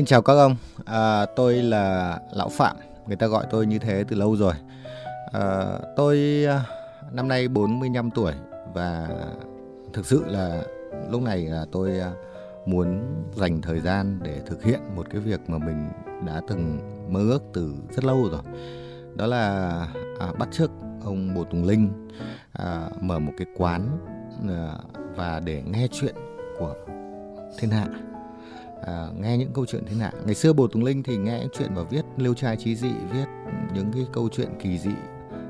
Xin chào các ông, à, tôi là Lão Phạm, người ta gọi tôi như thế từ lâu rồi. À, tôi à, năm nay 45 tuổi và thực sự là lúc này là tôi à, muốn dành thời gian để thực hiện một cái việc mà mình đã từng mơ ước từ rất lâu rồi. Đó là à, bắt chước ông Bồ Tùng Linh à, mở một cái quán à, và để nghe chuyện của thiên hạ à, nghe những câu chuyện thế nào? Ngày xưa bồ tùng linh thì nghe chuyện và viết liêu trai trí dị viết những cái câu chuyện kỳ dị.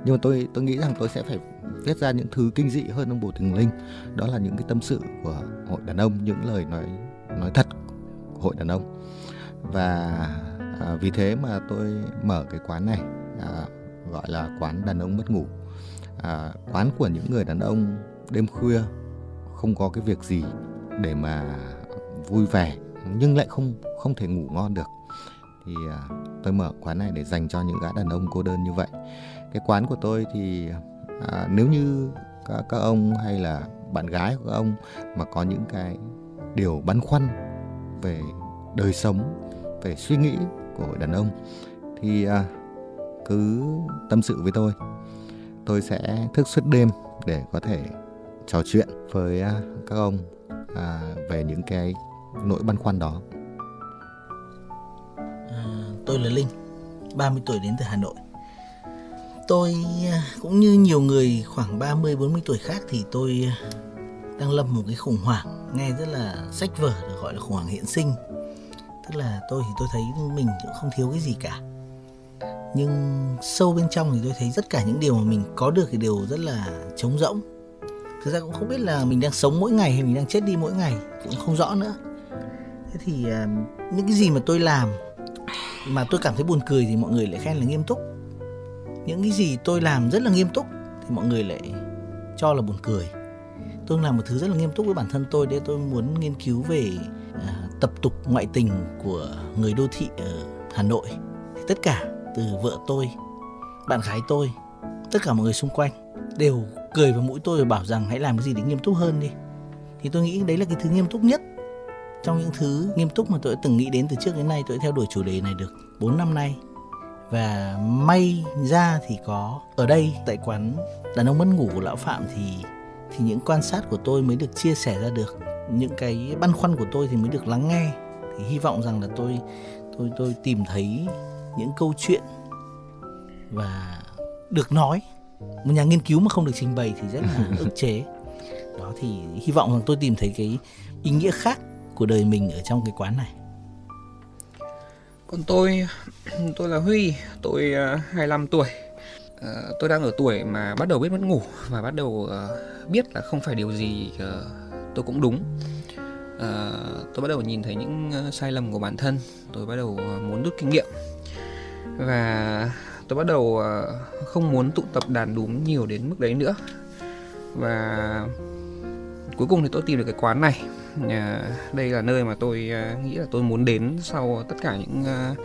Nhưng mà tôi tôi nghĩ rằng tôi sẽ phải viết ra những thứ kinh dị hơn ông bồ tùng linh. Đó là những cái tâm sự của hội đàn ông những lời nói nói thật của hội đàn ông. Và à, vì thế mà tôi mở cái quán này à, gọi là quán đàn ông mất ngủ. À, quán của những người đàn ông đêm khuya không có cái việc gì để mà vui vẻ nhưng lại không không thể ngủ ngon được. Thì à, tôi mở quán này để dành cho những gã đàn ông cô đơn như vậy. Cái quán của tôi thì à, nếu như các, các ông hay là bạn gái của các ông mà có những cái điều băn khoăn về đời sống về suy nghĩ của hội đàn ông thì à, cứ tâm sự với tôi. Tôi sẽ thức suốt đêm để có thể trò chuyện với à, các ông à, về những cái nỗi băn khoăn đó. À, tôi là linh 30 tuổi đến từ hà nội. Tôi à, cũng như nhiều người khoảng 30 40 tuổi khác thì tôi à, đang lâm một cái khủng hoảng nghe rất là sách vở được gọi là khủng hoảng hiện sinh. Tức là tôi thì tôi thấy mình cũng không thiếu cái gì cả. Nhưng sâu bên trong thì tôi thấy tất cả những điều mà mình có được thì đều rất là trống rỗng. Thực ra cũng không biết là mình đang sống mỗi ngày hay mình đang chết đi mỗi ngày cũng không rõ nữa thế thì uh, những cái gì mà tôi làm mà tôi cảm thấy buồn cười thì mọi người lại khen là nghiêm túc. Những cái gì tôi làm rất là nghiêm túc thì mọi người lại cho là buồn cười. Tôi làm một thứ rất là nghiêm túc với bản thân tôi để tôi muốn nghiên cứu về uh, tập tục ngoại tình của người đô thị ở hà nội. Thì tất cả từ vợ tôi bạn gái tôi tất cả mọi người xung quanh đều cười vào mũi tôi và bảo rằng hãy làm cái gì để nghiêm túc hơn đi. Thì tôi nghĩ đấy là cái thứ nghiêm túc nhất trong những thứ nghiêm túc mà tôi đã từng nghĩ đến từ trước đến nay tôi đã theo đuổi chủ đề này được 4 năm nay. Và may ra thì có ở đây tại quán đàn ông mất ngủ của lão phạm thì thì những quan sát của tôi mới được chia sẻ ra được. Những cái băn khoăn của tôi thì mới được lắng nghe. Thì hy vọng rằng là tôi tôi tôi tìm thấy những câu chuyện và được nói. Một nhà nghiên cứu mà không được trình bày thì rất là ức chế. Đó thì hy vọng rằng tôi tìm thấy cái ý nghĩa khác của đời mình ở trong cái quán này? Còn tôi tôi là Huy, tôi ờ, 25 tuổi. Ờ, tôi đang ở tuổi mà bắt đầu biết mất ngủ và bắt đầu ờ, biết là không phải điều gì tôi cũng đúng. Tôi bắt đầu nhìn thấy những sai lầm của bản thân. Tôi bắt đầu muốn rút kinh nghiệm. Và tôi bắt đầu không muốn tụ tập đàn đúng nhiều đến mức đấy nữa. Và cuối cùng thì tôi tìm được cái quán này uh, đây là nơi mà tôi uh, nghĩ là tôi muốn đến sau tất cả những uh,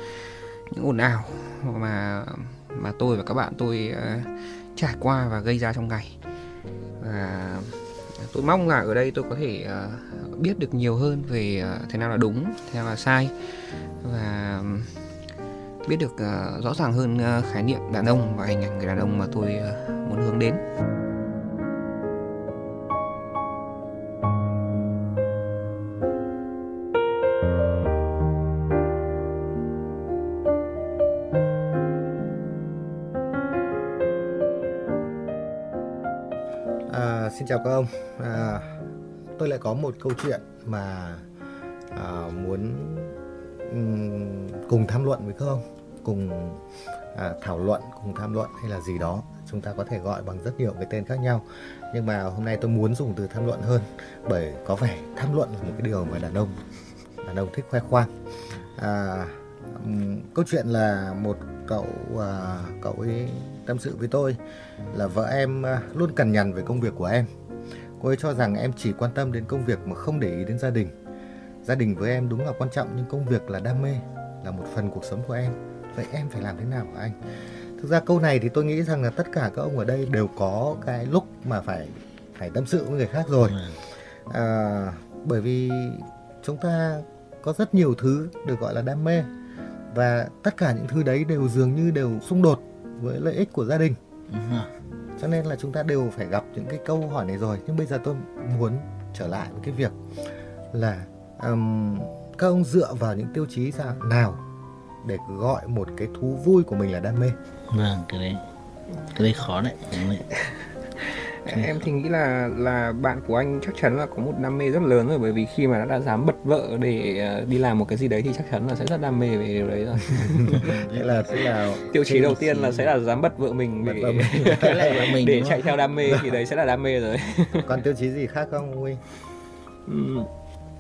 những ồn ào mà mà tôi và các bạn tôi uh, trải qua và gây ra trong ngày và tôi mong là ở đây tôi có thể uh, biết được nhiều hơn về uh, thế nào là đúng thế nào là sai và biết được uh, rõ ràng hơn uh, khái niệm đàn ông và hình ảnh người đàn ông mà tôi uh, muốn hướng đến. Chào các ông. À, tôi lại có một câu chuyện mà à, muốn um, cùng tham luận với các ông, cùng à, thảo luận, cùng tham luận hay là gì đó. Chúng ta có thể gọi bằng rất nhiều cái tên khác nhau. Nhưng mà hôm nay tôi muốn dùng từ tham luận hơn bởi có vẻ tham luận là một cái điều mà đàn ông đàn ông thích khoe khoang. À, um, câu chuyện là một cậu à, cậu ấy tâm sự với tôi là vợ em à, luôn cằn nhằn về công việc của em. Cô ấy cho rằng em chỉ quan tâm đến công việc mà không để ý đến gia đình. Gia đình với em đúng là quan trọng nhưng công việc là đam mê, là một phần cuộc sống của em. Vậy em phải làm thế nào hả anh? Thực ra câu này thì tôi nghĩ rằng là tất cả các ông ở đây đều có cái lúc mà phải phải tâm sự với người khác rồi. À, bởi vì chúng ta có rất nhiều thứ được gọi là đam mê và tất cả những thứ đấy đều dường như đều xung đột với lợi ích của gia đình Ừ. cho nên là chúng ta đều phải gặp những cái câu hỏi này rồi. Nhưng bây giờ tôi muốn trở lại với cái việc là ừm, các ông dựa vào những tiêu chí sao nào để gọi một cái thú vui của mình là đam mê? Vâng cái đấy. Cái đấy khó đấy. Đấy. em thì nghĩ là là bạn của anh chắc chắn là có một đam mê rất lớn rồi bởi vì khi mà đã, đã dám bật vợ để ờ, đi làm một cái gì đấy thì chắc chắn là sẽ rất đam mê về điều đấy rồi. Nghĩa là tức là tiêu chí đầu tiên là sẽ là dám bật vợ mình Bật để vợ mình. Cái mình để chạy theo đam mê thì đấy sẽ là đam mê rồi. Còn tiêu chí gì khác không Huy?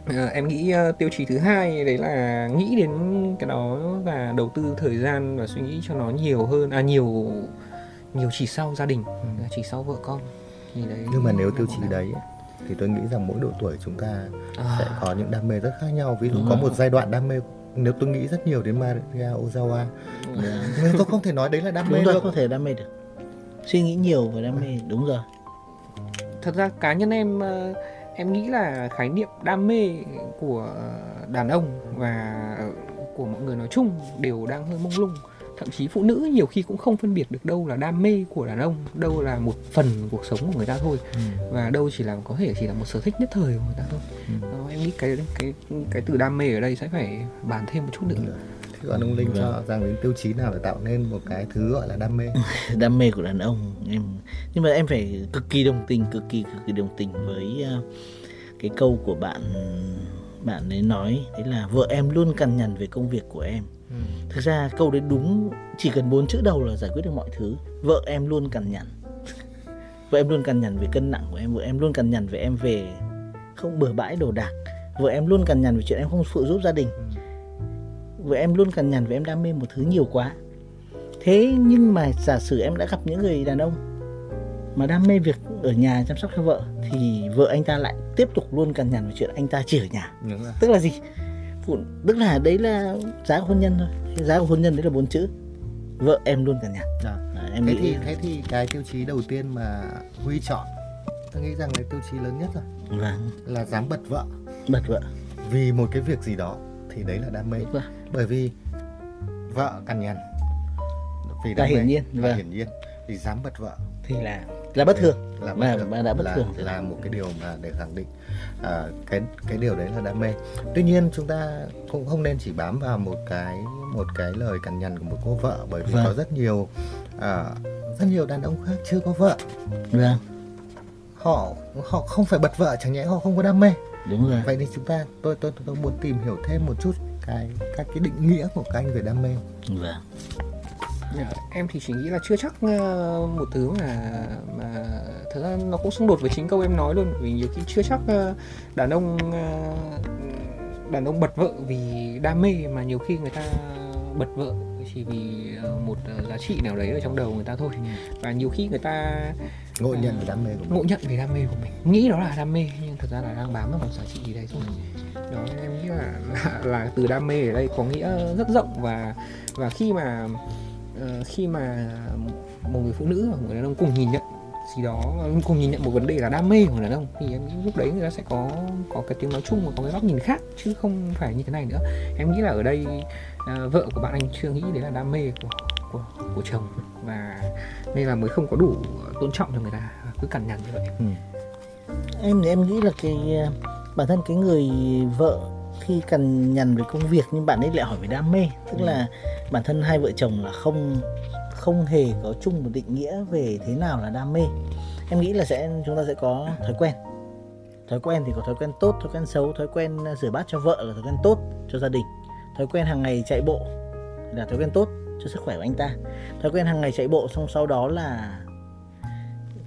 Ờ, em nghĩ ờ, tiêu chí thứ hai đấy là nghĩ đến cái đó và đầu tư thời gian và suy nghĩ cho nó nhiều hơn à nhiều nhiều chỉ sau gia đình chỉ sau vợ con thì đấy. Nhưng mà nếu tiêu chí đấy ấy, thì tôi nghĩ rằng mỗi độ tuổi chúng ta À. sẽ có những đam mê rất khác nhau. Ví dụ Đúng có rồi. một giai đoạn đam mê nếu tôi nghĩ rất nhiều đến Maria Ozawa. Vâng. nhưng tôi không thể nói đấy là đam mê đúng được. có thể đam mê được. Suy nghĩ nhiều về đam mê đúng rồi. Thật ra cá nhân em ờ, em nghĩ là khái niệm đam mê của đàn ông và của mọi người nói chung đều đang hơi mông lung thậm chí phụ nữ nhiều khi cũng không phân biệt được đâu là đam mê của đàn ông đâu là một phần cuộc sống của người ta thôi. Và đâu chỉ là có thể chỉ là một sở thích nhất thời của người ta thôi. Ừ. Đó, em nghĩ cái cái cái từ đam mê ở đây sẽ phải bàn thêm một chút nữa. Thế còn ông Linh Vâng. cho rằng đến tiêu chí nào để tạo nên một cái thứ gọi là đam mê? Đam mê của đàn ông em nhưng mà em phải cực kỳ đồng tình cực kỳ cực kỳ đồng tình với ờ, cái câu của bạn bạn ấy nói. Đấy là vợ em luôn cằn nhằn về công việc của em thực ra câu đấy đúng chỉ cần bốn chữ đầu là giải quyết được mọi thứ. Vợ em luôn cằn nhằn. Vợ em luôn cằn nhằn về cân nặng của em vợ em luôn cằn nhằn về em về không bừa bãi đồ đạc. Vợ em luôn cằn nhằn về chuyện em không phụ giúp gia đình. Vợ em luôn cằn nhằn về em đam mê một thứ nhiều quá. Thế nhưng mà giả sử em đã gặp những người đàn ông mà đam mê việc ở nhà chăm sóc cho vợ thì vợ anh ta lại tiếp tục luôn cằn nhằn về chuyện anh ta chỉ ở nhà. Tức là gì phụ tức là đấy là giá của hôn nhân thôi. Cái giá của hôn nhân đấy là bốn chữ. Vợ em luôn cằn nhằn Dạ. Đấy, em thế nghĩ thì thế thì cái tiêu chí đầu tiên mà Huy chọn tôi nghĩ rằng là tiêu chí lớn nhất rồi. Vâng. Là dám bật vợ. Bật vợ. Vì một cái việc gì đó thì đấy là đam mê. Rồi bởi vì vợ cằn nhằn. Vì Là đam mê, hiển nhiên, là vâng. hiển nhiên. Thì dám bật vợ. Thì là là bất thường. là bất thường, mà đã bất là, thường. là một cái điều mà để khẳng định à, cái cái điều đấy là đam mê. Tuy nhiên chúng ta cũng không nên chỉ bám vào một cái một cái lời cằn nhằn của một cô vợ bởi vì Vâng. có rất nhiều à, rất nhiều đàn ông khác chưa có vợ. Vâng. Họ họ không phải bật vợ chẳng nhẽ họ không có đam mê. Đúng rồi. Vậy thì chúng ta tôi tôi tôi muốn tìm hiểu thêm một chút cái các cái định nghĩa của các anh về đam mê. Vâng em thì chỉ nghĩ là chưa chắc ờ, một thứ mà mà thật ra nó cũng xung đột với chính câu em nói luôn. Vì nhiều khi chưa chắc ờ, đàn ông ờ, đàn ông bật vợ vì đam mê mà nhiều khi người ta bật vợ chỉ vì một giá trị nào đấy ở trong đầu người ta thôi. Và nhiều khi người ta ngộ nhận về đam mê của mình. ngộ nhận về đam mê của mình. Nghĩ đó là đam mê nhưng thật ra là đang bám vào một giá trị gì đấy thôi. Đó nên em nghĩ là, là là từ đam mê ở đây có nghĩa rất rộng. Và và khi mà Ờ, khi mà một người phụ nữ và một người đàn ông cùng nhìn nhận gì đó cùng nhìn nhận một vấn đề là đam mê của đàn ông thì em nghĩ lúc đấy người ta sẽ có có cái tiếng nói chung và có cái góc nhìn khác chứ không phải như thế này nữa. Em nghĩ là ở đây uh, vợ của bạn anh chưa nghĩ đấy là đam mê của của của chồng và nên là mới không có đủ tôn trọng cho người ta cứ cằn nhằn như vậy. Ừ. Em thì em nghĩ là cái ờ, bản thân cái người vợ khi cần nhằn về công việc nhưng bạn ấy lại hỏi về đam mê. Tức là bản thân hai vợ chồng là không không hề có chung một định nghĩa về thế nào là đam mê. Em nghĩ là sẽ chúng ta sẽ có thói quen. Thói quen thì có thói quen tốt thói quen xấu thói quen ờ, rửa bát cho vợ là thói quen tốt cho gia đình. Thói quen hàng ngày chạy bộ là thói quen tốt cho sức khỏe của anh ta. Thói quen hàng ngày chạy bộ xong sau đó là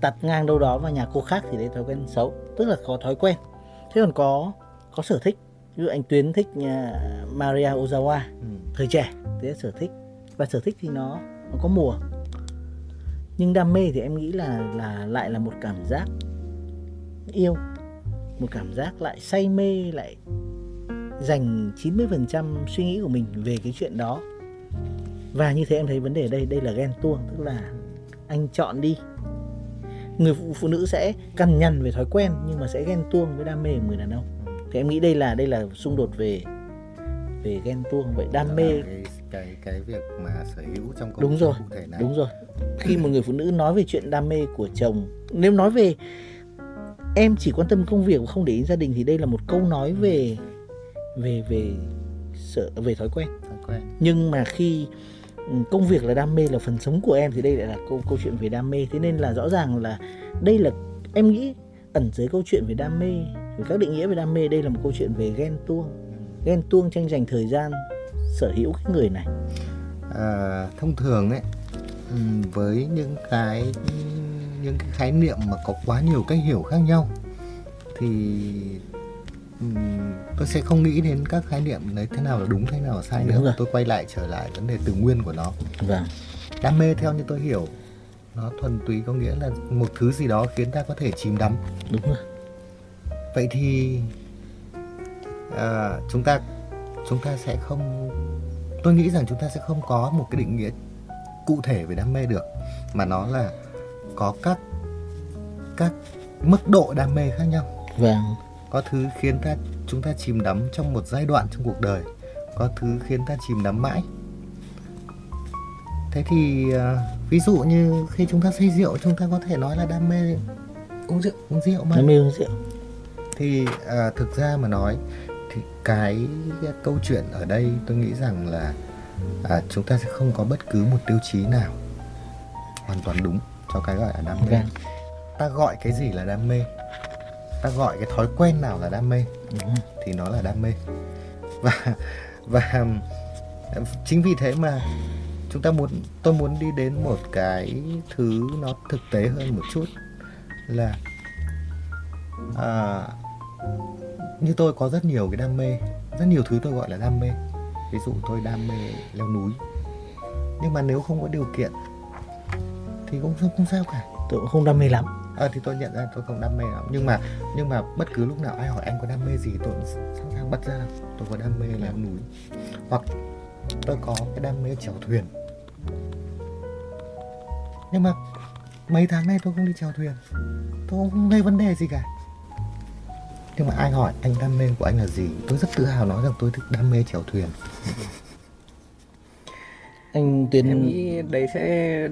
tạt ngang đâu đó vào nhà cô khác thì đấy thói quen xấu. Tức là có thói quen. Thế còn có có sở thích ví dụ anh tuyến thích nhà Maria Ozawa ừ. thời trẻ thế sở thích. Và sở thích thì nó nó có mùa. Nhưng đam mê thì em nghĩ là là lại là một cảm giác yêu một cảm giác lại say mê lại dành 90% suy nghĩ của mình về cái chuyện đó. Và như thế em thấy vấn đề ở đây đây là ghen tuông tức là anh chọn đi. Người phụ, phụ nữ sẽ cằn nhằn về thói quen nhưng mà sẽ ghen tuông với đam mê của người đàn ông thì em nghĩ đây là đây là xung đột về về ghen tuông vậy đam mê. cái cái cái việc mà sở hữu trong đúng rồi cụ thể này. đúng rồi. Khi một người phụ nữ nói về chuyện đam mê của chồng nếu nói về em chỉ quan tâm công việc và không để ý gia đình thì đây là một câu nói về về về sợ về thói quen. Thói quen. Nhưng mà khi ừ, công việc là đam mê là phần sống của em thì đây lại là câu câu chuyện về đam mê. Thế nên là rõ ràng là đây là em nghĩ ẩn dưới câu chuyện về đam mê về các định nghĩa về đam mê đây là một câu chuyện về ghen tuông. Ghen tuông tranh giành thời gian sở hữu cái người này. À, thông thường ấy với những cái những cái khái niệm mà có quá nhiều cách hiểu khác nhau thì tôi sẽ không nghĩ đến các khái niệm đấy thế nào là đúng thế nào là sai Đúng nữa. rồi. tôi quay lại trở lại vấn đề từ nguyên của nó. Vâng. Đam mê theo như tôi hiểu nó thuần túy có nghĩa là một thứ gì đó khiến ta có thể chìm đắm. Đúng rồi vậy thì à, chúng ta chúng ta sẽ không tôi nghĩ rằng chúng ta sẽ không có một cái định nghĩa cụ thể về đam mê được mà nó là có các các mức độ đam mê khác nhau. Vâng. Có thứ khiến ta chúng ta chìm đắm trong một giai đoạn trong cuộc đời có thứ khiến ta chìm đắm mãi. Thế thì à, ví dụ như khi chúng ta say rượu chúng ta có thể nói là đam mê uống rượu uống rượu mà. Đam mê uống rượu thì à, thực ra mà nói thì cái, câu chuyện ở đây tôi nghĩ rằng là à, chúng ta sẽ không có bất cứ một tiêu chí nào hoàn toàn đúng cho cái gọi là đam mê. Vâng. Ta gọi cái gì là đam mê? Ta gọi cái thói quen nào là đam mê? Thì nó là đam mê. Và và chính vì thế mà chúng ta muốn tôi muốn đi đến một cái thứ nó thực tế hơn một chút là à, như tôi có rất nhiều cái đam mê rất nhiều thứ tôi gọi là đam mê. Ví dụ tôi đam mê leo núi. Nhưng mà nếu không có điều kiện thì cũng không, không sao cả. Tôi cũng không đam mê lắm. Ờ thì tôi nhận ra tôi không đam mê lắm. Nhưng mà nhưng mà bất cứ lúc nào ai hỏi anh có đam mê gì tôi cũng sẵn sàng bắt ra tôi có đam mê leo núi. Hoặc tôi có cái đam mê chèo thuyền. Nhưng mà mấy tháng nay tôi không đi chèo thuyền. Tôi không gây vấn đề gì cả nhưng mà ai hỏi anh đam mê của anh là gì? Tôi rất tự hào nói rằng tôi thích đam mê chèo thuyền. Anh Tuyến em nghĩ đấy sẽ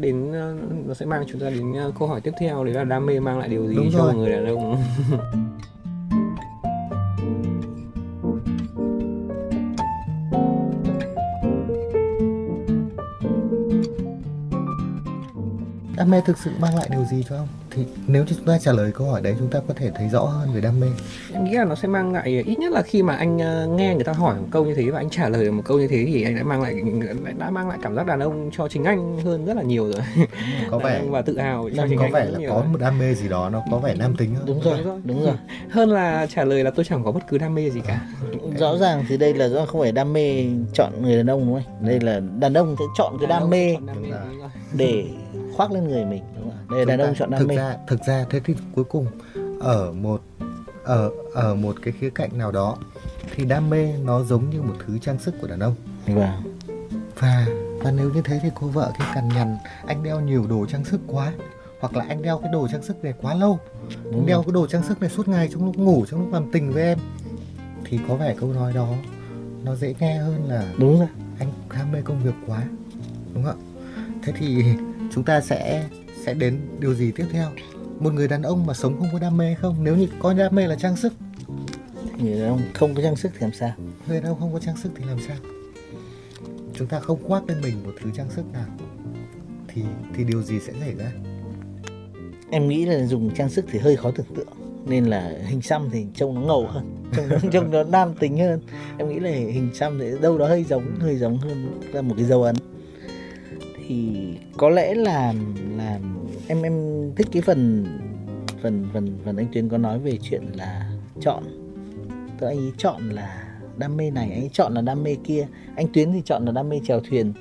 đến ờ, nó sẽ mang chúng ta đến ờ, câu hỏi tiếp theo đấy là đam mê mang lại điều gì Đúng cho rồi. người đàn ông đam mê thực sự mang lại điều gì cho ông? Thì nếu như chúng ta trả lời câu hỏi đấy chúng ta có thể thấy rõ hơn về đam mê. Em nghĩ là nó sẽ mang lại ít nhất là khi mà anh ờ, nghe người ta hỏi một câu như thế và anh trả lời một câu như thế thì anh đã mang lại đã mang lại cảm giác đàn ông cho chính anh hơn rất là nhiều rồi. Có Đàn vẻ và tự hào cho chính có anh vẻ là có rồi. một đam mê gì đó nó có vẻ nam tính hơn. Đúng rồi Đúng rồi. đúng rồi. Hơn là trả lời là tôi chẳng có bất cứ đam mê gì cả. Rõ ràng thì đây là do không phải đam mê chọn người đàn ông đúng không đây là đàn ông sẽ chọn cái đam mê chọn đam mê, để khoác lên người mình đúng không? đây là đàn ông chọn đam thực mê ra thực ra thế thì cuối cùng ở một ở ở một cái khía cạnh nào đó thì đam mê nó giống như một thứ trang sức của đàn ông vâng và và nếu như thế thì cô vợ khi cằn nhằn anh đeo nhiều đồ trang sức quá hoặc là anh đeo cái đồ trang sức này quá lâu anh Đúng đeo rồi. cái đồ trang sức này suốt ngày trong lúc ngủ trong lúc làm tình với em thì có vẻ câu nói đó nó dễ nghe hơn là đúng rồi anh ham mê công việc quá đúng không ạ thế thì chúng ta sẽ sẽ đến điều gì tiếp theo? Một người đàn ông mà sống không có đam mê không? Nếu như coi đam mê là trang sức. Người đàn ông không có trang sức thì làm sao? Người đàn ông không có trang sức thì làm sao? Chúng ta không khoác lên mình một thứ trang sức nào thì thì điều gì sẽ xảy ra? Em nghĩ là dùng trang sức thì hơi khó tưởng tượng nên là hình xăm thì trông nó ngầu hơn trông nó, trông nó nam tính hơn. Em nghĩ là hình xăm thì đâu đó hơi giống hơi giống hơn là một cái dấu ấn thì có lẽ là là em em thích cái phần phần phần phần anh Tuyến có nói về chuyện là chọn. Tức anh ấy chọn là đam mê này anh ấy chọn là đam mê kia. Anh Tuyến thì chọn là đam mê chèo thuyền.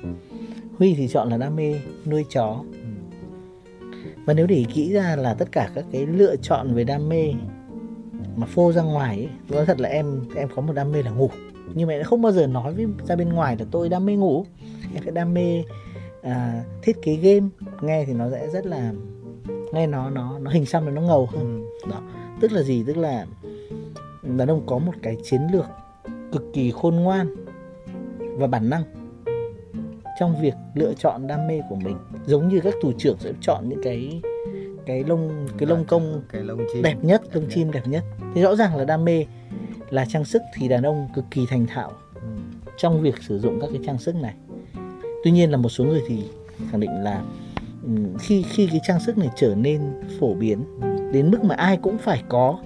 Huy thì chọn là đam mê nuôi chó. Và nếu để kỹ ra là tất cả các cái lựa chọn về đam mê mà phô ra ngoài ấy, nói thật là em em có một đam mê là ngủ. Nhưng mà em không bao giờ nói với ra bên ngoài là tôi đam mê ngủ. Em sẽ đam mê à, thiết kế game nghe thì nó sẽ rất là nghe nó nó nó hình xăm nó ngầu hơn. Đó. Tức là gì? Tức là đàn ông có một cái chiến lược cực kỳ khôn ngoan và bản năng trong việc lựa chọn đam mê của mình. Giống như các tù trưởng sẽ chọn những cái cái lông cái lông công cái lông chim. đẹp nhất lông chim đẹp nhất. Thì rõ ràng là đam mê là trang sức thì đàn ông cực kỳ thành thạo Ừ. trong việc sử dụng các cái trang sức này tuy nhiên là một số người thì khẳng định là ừm, khi khi cái trang sức này trở nên phổ biến đến mức mà ai cũng phải có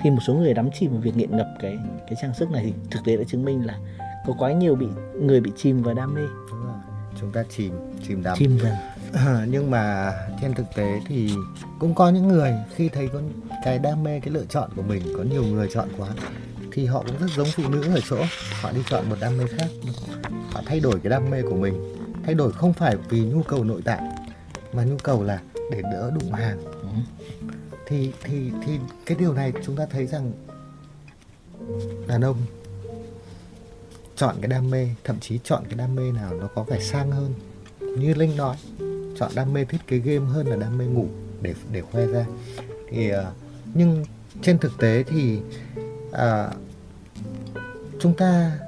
thì một số người đắm chìm vào việc nghiện ngập cái cái trang sức này thì thực tế đã chứng minh là có quá nhiều bị người bị chìm vào đam mê. Đúng rồi. chúng ta chìm chìm đắm. Chìm dần. À, nhưng mà trên thực tế thì cũng có những người khi thấy có cái đam mê cái lựa chọn của mình có nhiều người chọn quá thì họ cũng rất giống phụ nữ ở chỗ họ đi chọn một đam mê khác. Họ thay đổi cái đam mê của mình thay đổi không phải vì nhu cầu nội tại mà nhu cầu là để đỡ đụng hàng. Thì thì thì cái điều này chúng ta thấy rằng đàn ông chọn cái đam mê thậm chí chọn cái đam mê nào nó có vẻ sang hơn. Như linh nói chọn đam mê thiết kế game hơn là đam mê ngủ để để khoe ra. Thì ờ, nhưng trên thực tế thì à, chúng ta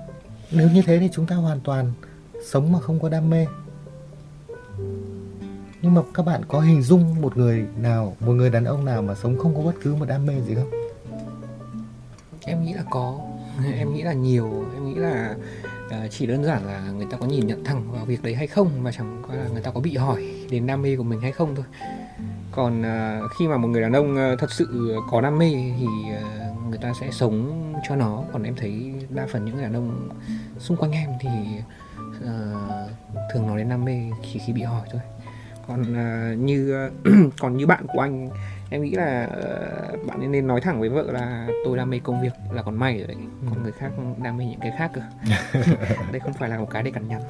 nếu như thế thì chúng ta hoàn toàn sống mà không có đam mê. Nhưng mà các bạn có hình dung một người nào, một người đàn ông nào mà sống không có bất cứ một đam mê gì không? Em nghĩ là có. Em nghĩ là nhiều. Em nghĩ là à, chỉ đơn giản là người ta có nhìn nhận thẳng vào việc đấy hay không mà chẳng qua là người ta có bị hỏi đến đam mê của mình hay không thôi. Còn à, khi mà một người đàn ông à, thật sự có đam mê thì người ta sẽ sống cho nó. Còn em thấy đa phần những người đàn ông xung quanh em thì à, thường nói đến đam mê chỉ khi bị hỏi thôi. Còn à, như à, còn như bạn của anh em nghĩ là ờ, bạn nên- nói thẳng với vợ là tôi đam mê công việc là còn may rồi đấy còn người khác đam mê những cái khác cơ. Đây không phải là một cái để cằn nhằn.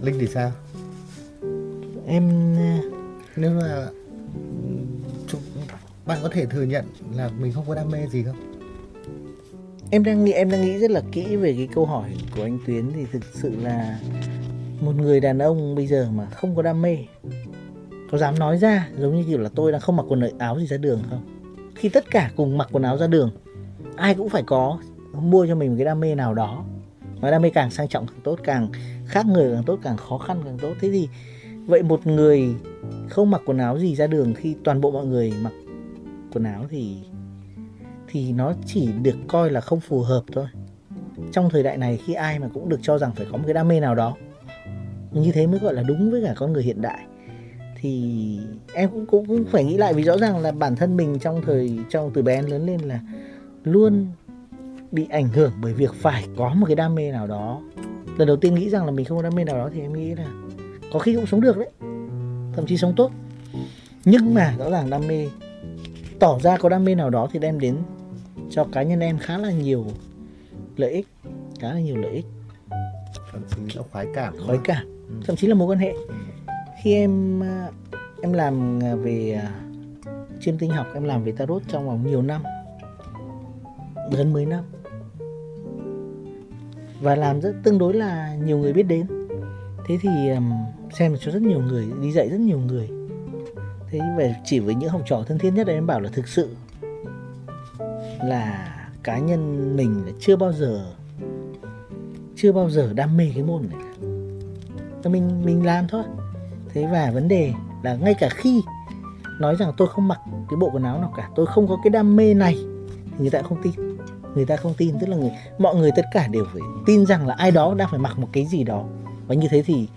Linh thì sao? Em nếu mà chúng, bạn có thể thừa nhận là mình không có đam mê gì không em đang nghĩ, em đang nghĩ rất là kỹ về cái câu hỏi của anh Tuyến thì thực sự là một người đàn ông bây giờ mà không có đam mê, có dám nói ra, giống như kiểu là tôi đang không mặc quần áo gì ra đường không? Khi tất cả cùng mặc quần áo ra đường, ai cũng phải có mua cho mình một cái đam mê nào đó. Mà đam mê càng sang trọng càng tốt, càng khác người càng tốt, càng khó khăn càng tốt. Thế thì vậy một người không mặc quần áo gì ra đường khi toàn bộ mọi người mặc quần áo thì thì nó chỉ được coi là không phù hợp thôi. Trong thời đại này khi ai mà cũng được cho rằng phải có một cái đam mê nào đó như thế mới gọi là đúng với cả con người hiện đại thì em cũng cũng, cũng phải nghĩ lại vì rõ ràng là bản thân mình trong thời trong từ bé lớn lên là luôn bị ảnh hưởng bởi việc phải có một cái đam mê nào đó. Lần đầu tiên nghĩ rằng là mình không có đam mê nào đó thì em nghĩ là có khi cũng sống được đấy thậm chí sống tốt. Nhưng mà rõ ràng đam mê tỏ ra có đam mê nào đó thì đem đến cho cá nhân em khá là nhiều lợi ích khá là nhiều lợi ích. Thậm chí là khoái cảm khoái cảm Ừ. thậm chí là mối quan hệ. Khi em à, em làm à, về à, chiêm tinh học em làm về tarot trong vòng nhiều năm gần 10 năm và làm rất tương đối là nhiều người biết đến. Thế thì xem cho rất nhiều người đi dạy rất nhiều người. Thế về chỉ với những học trò thân thiết nhất em bảo là thực sự là cá nhân mình là chưa bao giờ chưa bao giờ đam mê cái môn này. Mình mình làm thôi. Thế và vấn đề là ngay cả khi nói rằng tôi không mặc cái bộ quần áo nào cả tôi không có cái đam mê này thì người ta không tin. Người ta không tin tức là người mọi người tất cả đều phải tin rằng là ai đó đang phải mặc một cái gì đó. Và như thế thì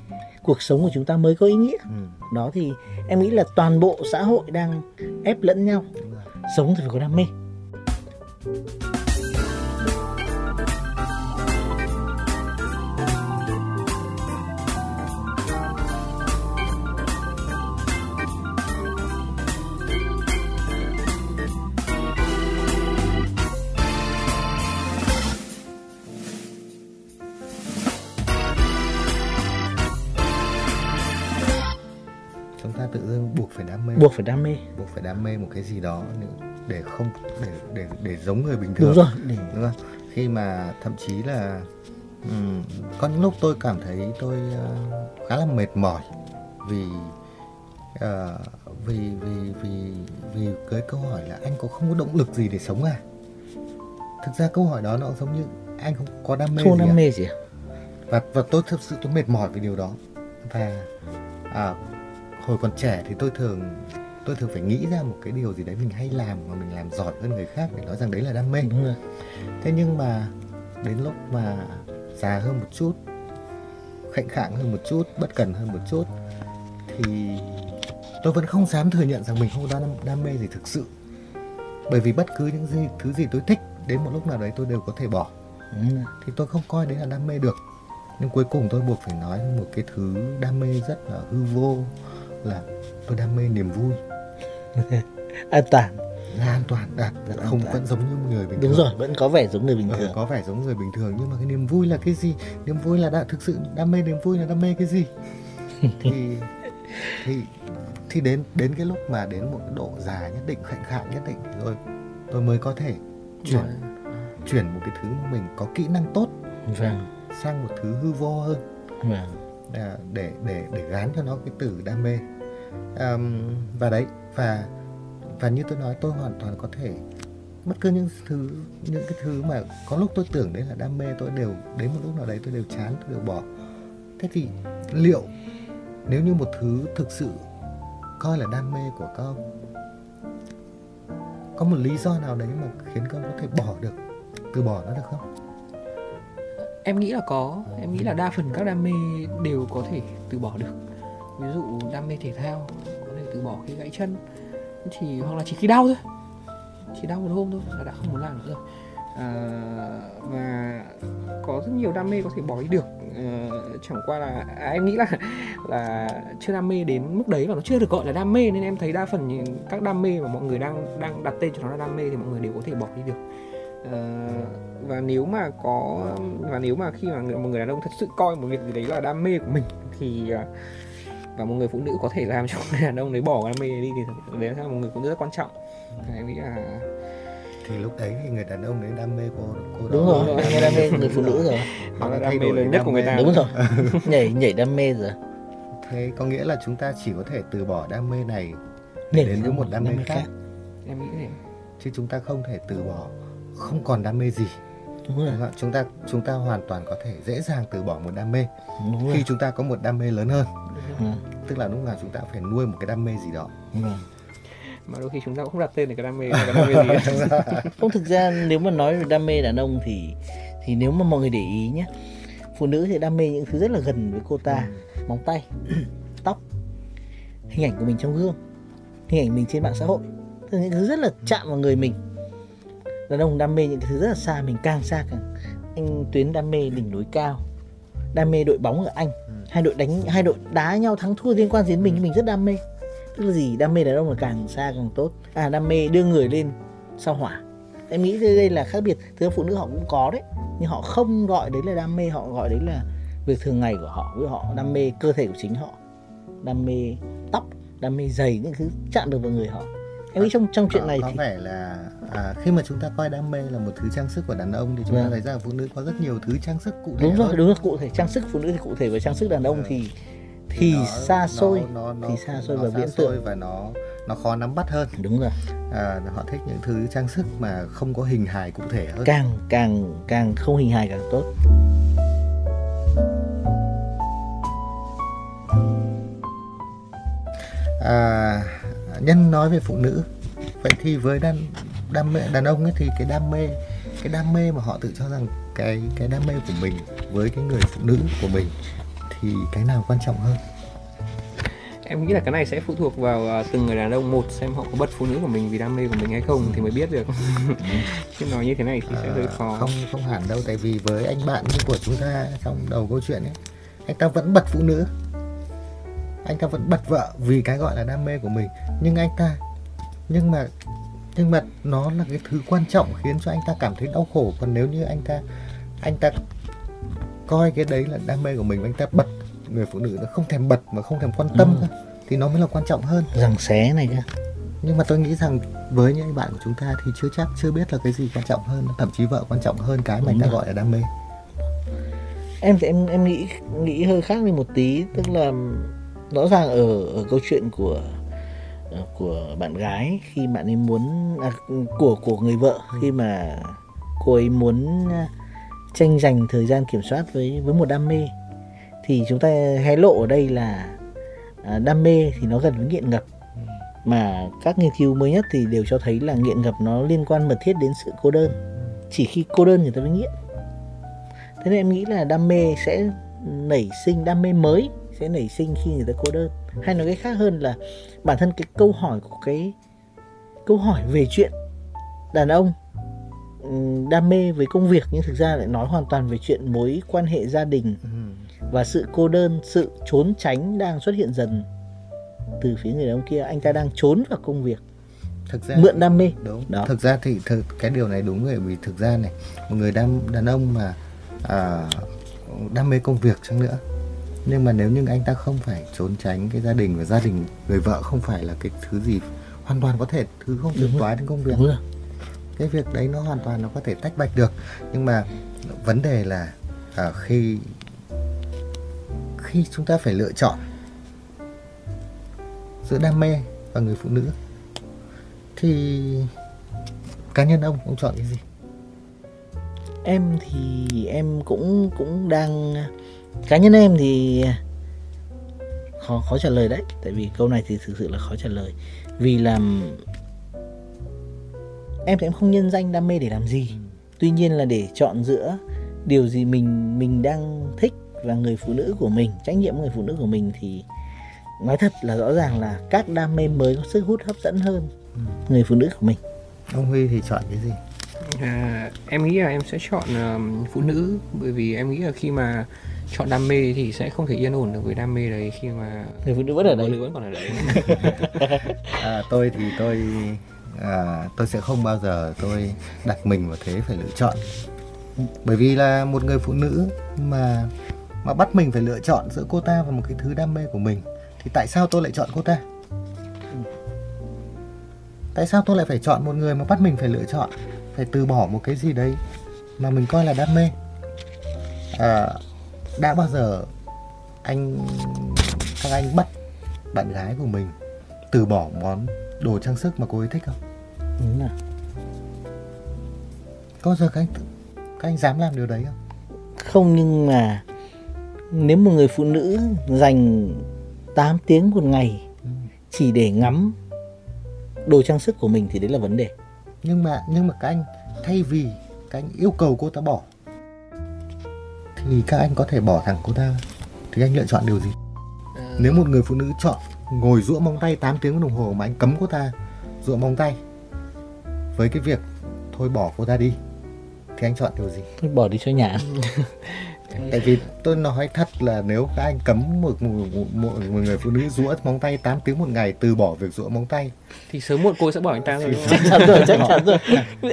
cuộc sống của chúng ta mới có ý nghĩa. Ừ, đó thì em nghĩ là toàn bộ xã hội đang ép lẫn nhau. Sống thì phải có đam mê cái gì đó để- không để để để giống người bình thường đúng rồi để đúng không khi mà thậm chí là ừm, có những lúc tôi cảm thấy tôi ờ, khá là mệt mỏi vì ờ, vì vì vì vì cái câu hỏi là anh có không có động lực gì để sống à thực ra câu hỏi đó nó giống như anh không có đam mê không gì đam à? mê gì à? và và tôi thực sự tôi mệt mỏi với điều đó và à, hồi còn trẻ thì tôi thường tôi thường phải nghĩ ra một cái điều gì đấy mình hay làm mà mình làm giỏi hơn người khác để nói rằng đấy là đam mê. Đúng rồi. Thế nhưng mà đến lúc mà già hơn một chút khệnh khạng hơn một chút bất cần hơn một chút thì tôi vẫn không dám thừa nhận rằng mình không có đam, đam mê gì thực sự. Bởi vì bất cứ những gì thứ gì tôi thích đến một lúc nào đấy tôi đều có thể bỏ. Đúng thì tôi không coi đấy là đam mê được. Nhưng cuối cùng tôi buộc phải nói một cái thứ đam mê rất là hư vô là tôi đam mê niềm vui an toàn. Là an toàn đạt Rất không toàn. vẫn giống như người bình đúng thường. rồi vẫn có vẻ giống người bình Ờ, thường. có vẻ giống người bình thường nhưng mà cái niềm vui là cái gì? Niềm vui là đã thực sự đam mê niềm vui là đam mê cái gì? Thì thì thì đến đến cái lúc mà đến một cái độ già nhất định khạnh khạng nhất định rồi tôi mới có thể chuyển chuyển một cái thứ mà mình có kỹ năng tốt vâng. sang một thứ hư vô hơn. Vâng. À, để để để gán cho nó cái từ đam mê um, và đấy và và như tôi nói tôi hoàn toàn có thể bất cứ những thứ những cái thứ mà có lúc tôi tưởng đấy là đam mê tôi đều đến một lúc nào đấy tôi đều chán tôi đều bỏ. Thế thì liệu nếu như một thứ thực sự coi là đam mê của con có một lý do nào đấy mà khiến con có thể bỏ được từ bỏ nó được không? Em nghĩ là có em nghĩ là đa phần các đam mê đều có thể từ bỏ được ví dụ đam mê thể thao có thể từ bỏ khi gãy chân thì hoặc là chỉ khi đau thôi. Chỉ đau một hôm thôi là đã không muốn làm nữa rồi. À, và có rất nhiều đam mê có thể bỏ đi được. À, chẳng qua là à, em nghĩ là là chưa đam mê đến mức đấy và nó chưa được gọi là đam mê nên em thấy đa phần các đam mê mà mọi người đang đang đặt tên cho nó là đam mê thì mọi người đều có thể bỏ đi được. À, và nếu mà có và nếu mà khi mà người, một người đàn ông thật sự coi một việc gì đấy là đam mê của mình thì à, và một người phụ nữ có thể làm cho người đàn ông đấy bỏ đam mê đi thì đấy là một người phụ nữ rất quan trọng. Em nghĩ là thì lúc đấy thì người đàn ông đấy đam mê cô cô đó đúng rồi rồi. ấy đam mê người phụ nữ rồi. Đó là đam mê lớn nhất của người ta. Đúng rồi. Nhảy nhảy đam mê rồi. Thế có nghĩa là chúng ta chỉ có thể từ bỏ đam mê này nhảy đến với một đam mê khác. Em nghĩ thế. Chứ chúng ta không thể từ bỏ không còn đam mê gì đúng rồi. Đúng không ạ? chúng ta chúng ta hoàn toàn có thể dễ dàng từ bỏ một đam mê đúng khi rồi chúng ta có một đam mê lớn hơn. Ừ, tức là lúc nào chúng ta phải nuôi một cái đam mê gì đó. Ừ. mà đôi khi chúng ta cũng không đặt tên được cái đam mê là cái đam mê gì cả. không thực ra nếu mà nói về đam mê đàn ông thì thì nếu mà mọi người để ý nhé phụ nữ thì đam mê những thứ rất là gần với cô ta. Móng tay tóc hình ảnh của mình trong gương hình ảnh mình trên mạng xã hội. Những thứ rất là chạm vào người mình đàn ông đam mê những cái thứ rất là xa mình càng xa càng. Anh tuyến đam mê đỉnh núi cao đam mê đội bóng ở anh. Hai đội đánh hai đội đá nhau thắng thua liên quan đến mình nhưng mình rất đam mê. Tức là gì? Đam mê đàn ông là càng xa càng tốt. À đam mê đưa người lên sao hỏa. Em nghĩ đây đây là khác biệt. Ra phụ nữ họ cũng có đấy nhưng họ không gọi đấy là đam mê họ gọi đấy là việc thường ngày của họ. Với họ đam mê cơ thể của chính họ đam mê tóc đam mê giày những thứ chạm được vào người họ em nghĩ trong trong chuyện này có thì vẻ là à, khi mà chúng ta coi đam mê là một thứ trang sức của đàn ông thì chúng ta Vâng. thấy rằng phụ nữ có rất nhiều thứ trang sức cụ thể đúng rồi hơn. đúng rồi cụ thể trang sức phụ nữ thì cụ thể và trang sức đàn ông thì thì Nó- xa xôi nó, nó, thì xa xôi nó và viễn tưởng. và nó nó khó nắm bắt hơn. Đúng rồi. À, họ thích những thứ trang sức mà không có hình hài cụ thể hơn. Càng càng càng không hình hài càng tốt. À, nhân nói về phụ nữ. Vậy thì với đàn đam mê đàn ông ấy thì cái đam mê cái đam mê mà họ tự cho rằng cái cái đam mê của mình với cái người phụ nữ của mình thì cái nào quan trọng hơn? Em nghĩ là cái này sẽ phụ thuộc vào à, từng người đàn ông. Một xem họ có bật phụ nữ của mình vì đam mê của mình hay không thì mới biết được. Chứ nói như thế này thì sẽ hơi À, khó. không không hẳn đâu. Tại vì với anh bạn của chúng ta trong đầu câu chuyện ấy anh ta vẫn bật phụ nữ anh ta vẫn bật vợ vì cái gọi là đam mê của mình. Nhưng anh ta nhưng mà nhưng mà nó là cái thứ quan trọng khiến cho anh ta cảm thấy đau khổ. Còn nếu như anh ta anh ta coi cái đấy là đam mê của mình và anh ta bật người phụ nữ nó không thèm bật mà không thèm quan tâm Ừ. thì nó mới là quan trọng hơn. Rằng xé này cơ nhưng mà tôi nghĩ rằng với những bạn của chúng ta thì chưa chắc chưa biết là cái gì quan trọng hơn thậm chí vợ quan trọng hơn cái mà anh ta gọi là đam mê. Em thì em em nghĩ nghĩ hơi khác đi một tí tức là rõ ràng ở ở câu chuyện của ờ, của bạn gái khi bạn ấy muốn à, của của người vợ khi mà cô ấy muốn à, tranh giành thời gian kiểm soát với với một đam mê thì chúng ta hé lộ ở đây là à, đam mê thì nó gần với nghiện ngập. Mà các nghiên cứu mới nhất thì đều cho thấy là nghiện ngập nó liên quan mật thiết đến sự cô đơn. Chỉ khi cô đơn người ta mới nghiện. Thế nên em nghĩ là đam mê sẽ nảy sinh đam mê mới sẽ nảy sinh khi người ta cô đơn hay nói cái khác hơn là bản thân cái câu hỏi của cái câu hỏi về chuyện đàn ông ừm, đam mê với công việc nhưng thực ra lại nói hoàn toàn về chuyện mối quan hệ gia đình Ừ. và sự cô đơn sự trốn tránh đang xuất hiện dần từ phía người đàn ông kia anh ta đang trốn vào công việc thực ra mượn đam mê đúng Đó. thực ra thì thực, cái điều này đúng rồi vì thực ra này một người đam đàn ông mà à, đam mê công việc chăng nữa nhưng mà nếu như anh ta không phải trốn tránh cái gia đình và gia đình người vợ không phải là cái thứ gì hoàn toàn có thể thứ không liên toái đến công việc. Đúng rồi. Cái việc đấy nó hoàn toàn nó có thể tách bạch được. Nhưng mà vấn đề là à, khi khi chúng ta phải lựa chọn giữa đam mê và người phụ nữ thì cá nhân ông ông chọn cái gì? Em thì em cũng cũng đang cá nhân em thì khó khó trả lời đấy. Tại vì câu này thì thực sự là khó trả lời. Vì làm em thì em không nhân danh đam mê để làm gì. Tuy nhiên là để chọn giữa điều gì mình mình đang thích và người phụ nữ của mình trách nhiệm với người phụ nữ của mình thì nói thật là rõ ràng là các đam mê mới có sức hút hấp dẫn hơn người phụ nữ của mình. Ông huy thì chọn cái gì? À, em nghĩ là em sẽ chọn ờm, phụ nữ. Bởi vì em nghĩ là khi mà chọn đam mê thì sẽ không thể yên ổn được với đam mê đấy khi mà người phụ nữ vẫn ở phụ đấy. nữ vẫn còn ở đấy. à, tôi thì tôi à, tôi sẽ không bao giờ tôi đặt mình vào thế phải lựa chọn. Bởi vì là một người phụ nữ mà mà bắt mình phải lựa chọn giữa cô ta và một cái thứ đam mê của mình thì tại sao tôi lại chọn cô ta? Tại sao tôi lại phải chọn một người mà bắt mình phải lựa chọn phải từ bỏ một cái gì đấy mà mình coi là đam mê? À, đã bao giờ anh các anh bắt bạn gái của mình từ bỏ món đồ trang sức mà cô ấy thích không? Đúng là có giờ các anh các anh dám làm điều đấy không? Không nhưng mà nếu một người phụ nữ dành 8 tiếng một ngày chỉ để ngắm đồ trang sức của mình thì đấy là vấn đề. Nhưng mà nhưng mà các anh thay vì các anh yêu cầu cô ta bỏ thì các anh có thể bỏ thẳng cô ta. Thì anh lựa chọn điều gì? Nếu một người phụ nữ chọn ngồi rũa móng tay 8 tiếng đồng hồ mà anh cấm cô ta rũa móng tay với cái việc thôi bỏ cô ta đi thì anh chọn điều gì? Thôi bỏ đi cho nhã tại vì tôi nói thật là nếu các anh cấm một, một, một, một người phụ nữ rũa móng tay 8 tiếng một ngày từ bỏ việc rũa móng tay thì sớm muộn cô sẽ bỏ anh ta rồi. chắc chắn rồi chắc chắn rồi.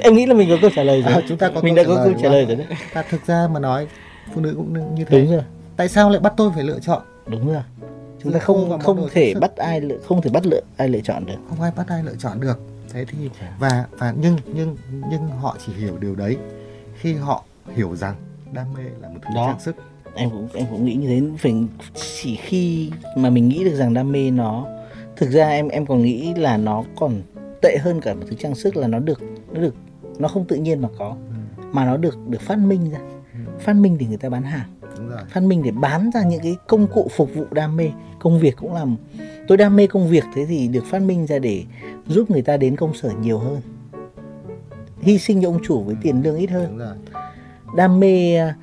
Em nghĩ là mình có câu trả lời rồi. À, chúng ta có mình câu đã trả có câu trả lời rồi đấy. Ta thực ra mà nói phụ nữ cũng như thế. Đúng rồi. Tại sao lại bắt tôi phải lựa chọn? Đúng rồi. Chúng ta không không thể bắt ai lựa không thể bắt lựa ai lựa chọn được. Không ai bắt ai lựa chọn được. Thế thì và và nhưng nhưng nhưng họ chỉ hiểu điều đấy khi họ hiểu rằng đam mê là một thứ Đó. trang sức. Em cũng em cũng nghĩ như thế. Phải chỉ khi mà mình nghĩ được rằng đam mê nó thực ra em em còn nghĩ là nó còn tệ hơn cả một thứ trang sức là nó được nó được nó không tự nhiên mà có mà nó được được phát minh ra phát minh thì người ta bán hàng. Đúng rồi. Phát minh để bán ra những cái công cụ phục vụ đam mê. Công việc cũng làm. Tôi đam mê công việc thế thì được phát minh ra để giúp người ta đến công sở nhiều hơn. Hy sinh cho ông chủ với tiền lương ít hơn. Đúng rồi. Đam mê à,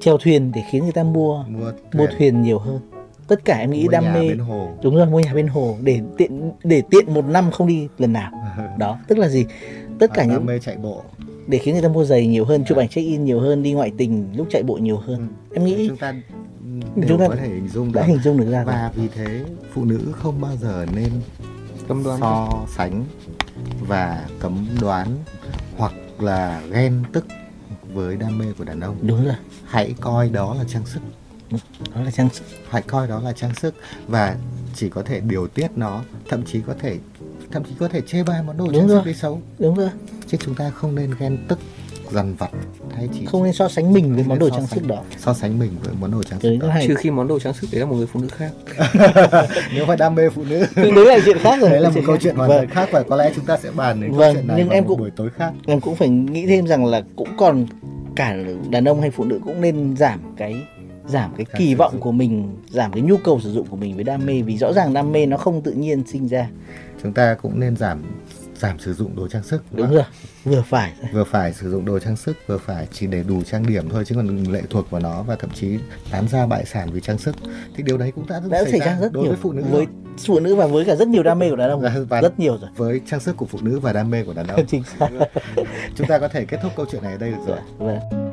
chèo thuyền để khiến người ta mua mua mua thuyền nhiều hơn. Tất cả em nghĩ mua đam nhà mê bên hồ. Đúng rồi mua nhà bên hồ. Để tiện để tiện một năm không đi lần nào. Đó tức là gì? Tất cả Hoặc đam những mê chạy bộ để khiến người ta mua giày nhiều hơn chụp ảnh check in nhiều hơn đi ngoại tình lúc chạy bộ nhiều hơn. Em nghĩ chúng ta Chúng đều ta có thể hình dung được. hình dung được ra rồi. và vì thế phụ nữ không bao giờ nên Cấm đoán. so sánh và cấm đoán hoặc là ghen tức với đam mê của đàn ông. Đúng rồi. Hãy coi đó là trang sức. Đó là trang sức. Hãy coi đó là trang sức. Và chỉ có thể điều tiết nó thậm chí có thể thậm chí có thể chê bai món đồ Đúng sức đấy xấu. Đúng rồi. Chứ chúng ta không nên ghen tức dằn vặt hay chỉ không nên so sánh mình với món đồ so trang sức đó. So sánh mình với món đồ trang sức đó. Trừ khi món đồ trang sức đấy là một người phụ nữ khác. nếu phải đam mê phụ nữ. Đấy là chuyện khác rồi đấy là một câu chuyện hoàn toàn vâng. khác và có lẽ chúng ta sẽ bàn đến câu Vâng, chuyện này nhưng vào em một cũng- buổi tối khác. em cũng phải nghĩ thêm rằng là cũng còn cả đàn ông hay phụ nữ cũng nên giảm cái giảm cái kỳ vọng của mình giảm cái nhu cầu sử dụng của mình với đam mê vì rõ ràng đam mê nó không tự nhiên sinh ra. Chúng ta cũng nên giảm giảm sử dụng đồ trang sức đúng rồi vừa phải. Vừa phải sử dụng đồ trang sức vừa phải chỉ để đủ trang điểm thôi chứ còn lệ thuộc vào nó và thậm chí tán ra bại sản vì trang sức. Thì điều đấy cũng đã, đã xảy ra rất đối nhiều với phụ nữ với phụ nữ và với cả rất nhiều đam mê của đàn ông. Và- và- rất nhiều rồi. với trang sức của phụ nữ và đam mê của đàn ông. Chính xác. Chúng ta có thể kết thúc câu chuyện này ở đây được rồi. Vâng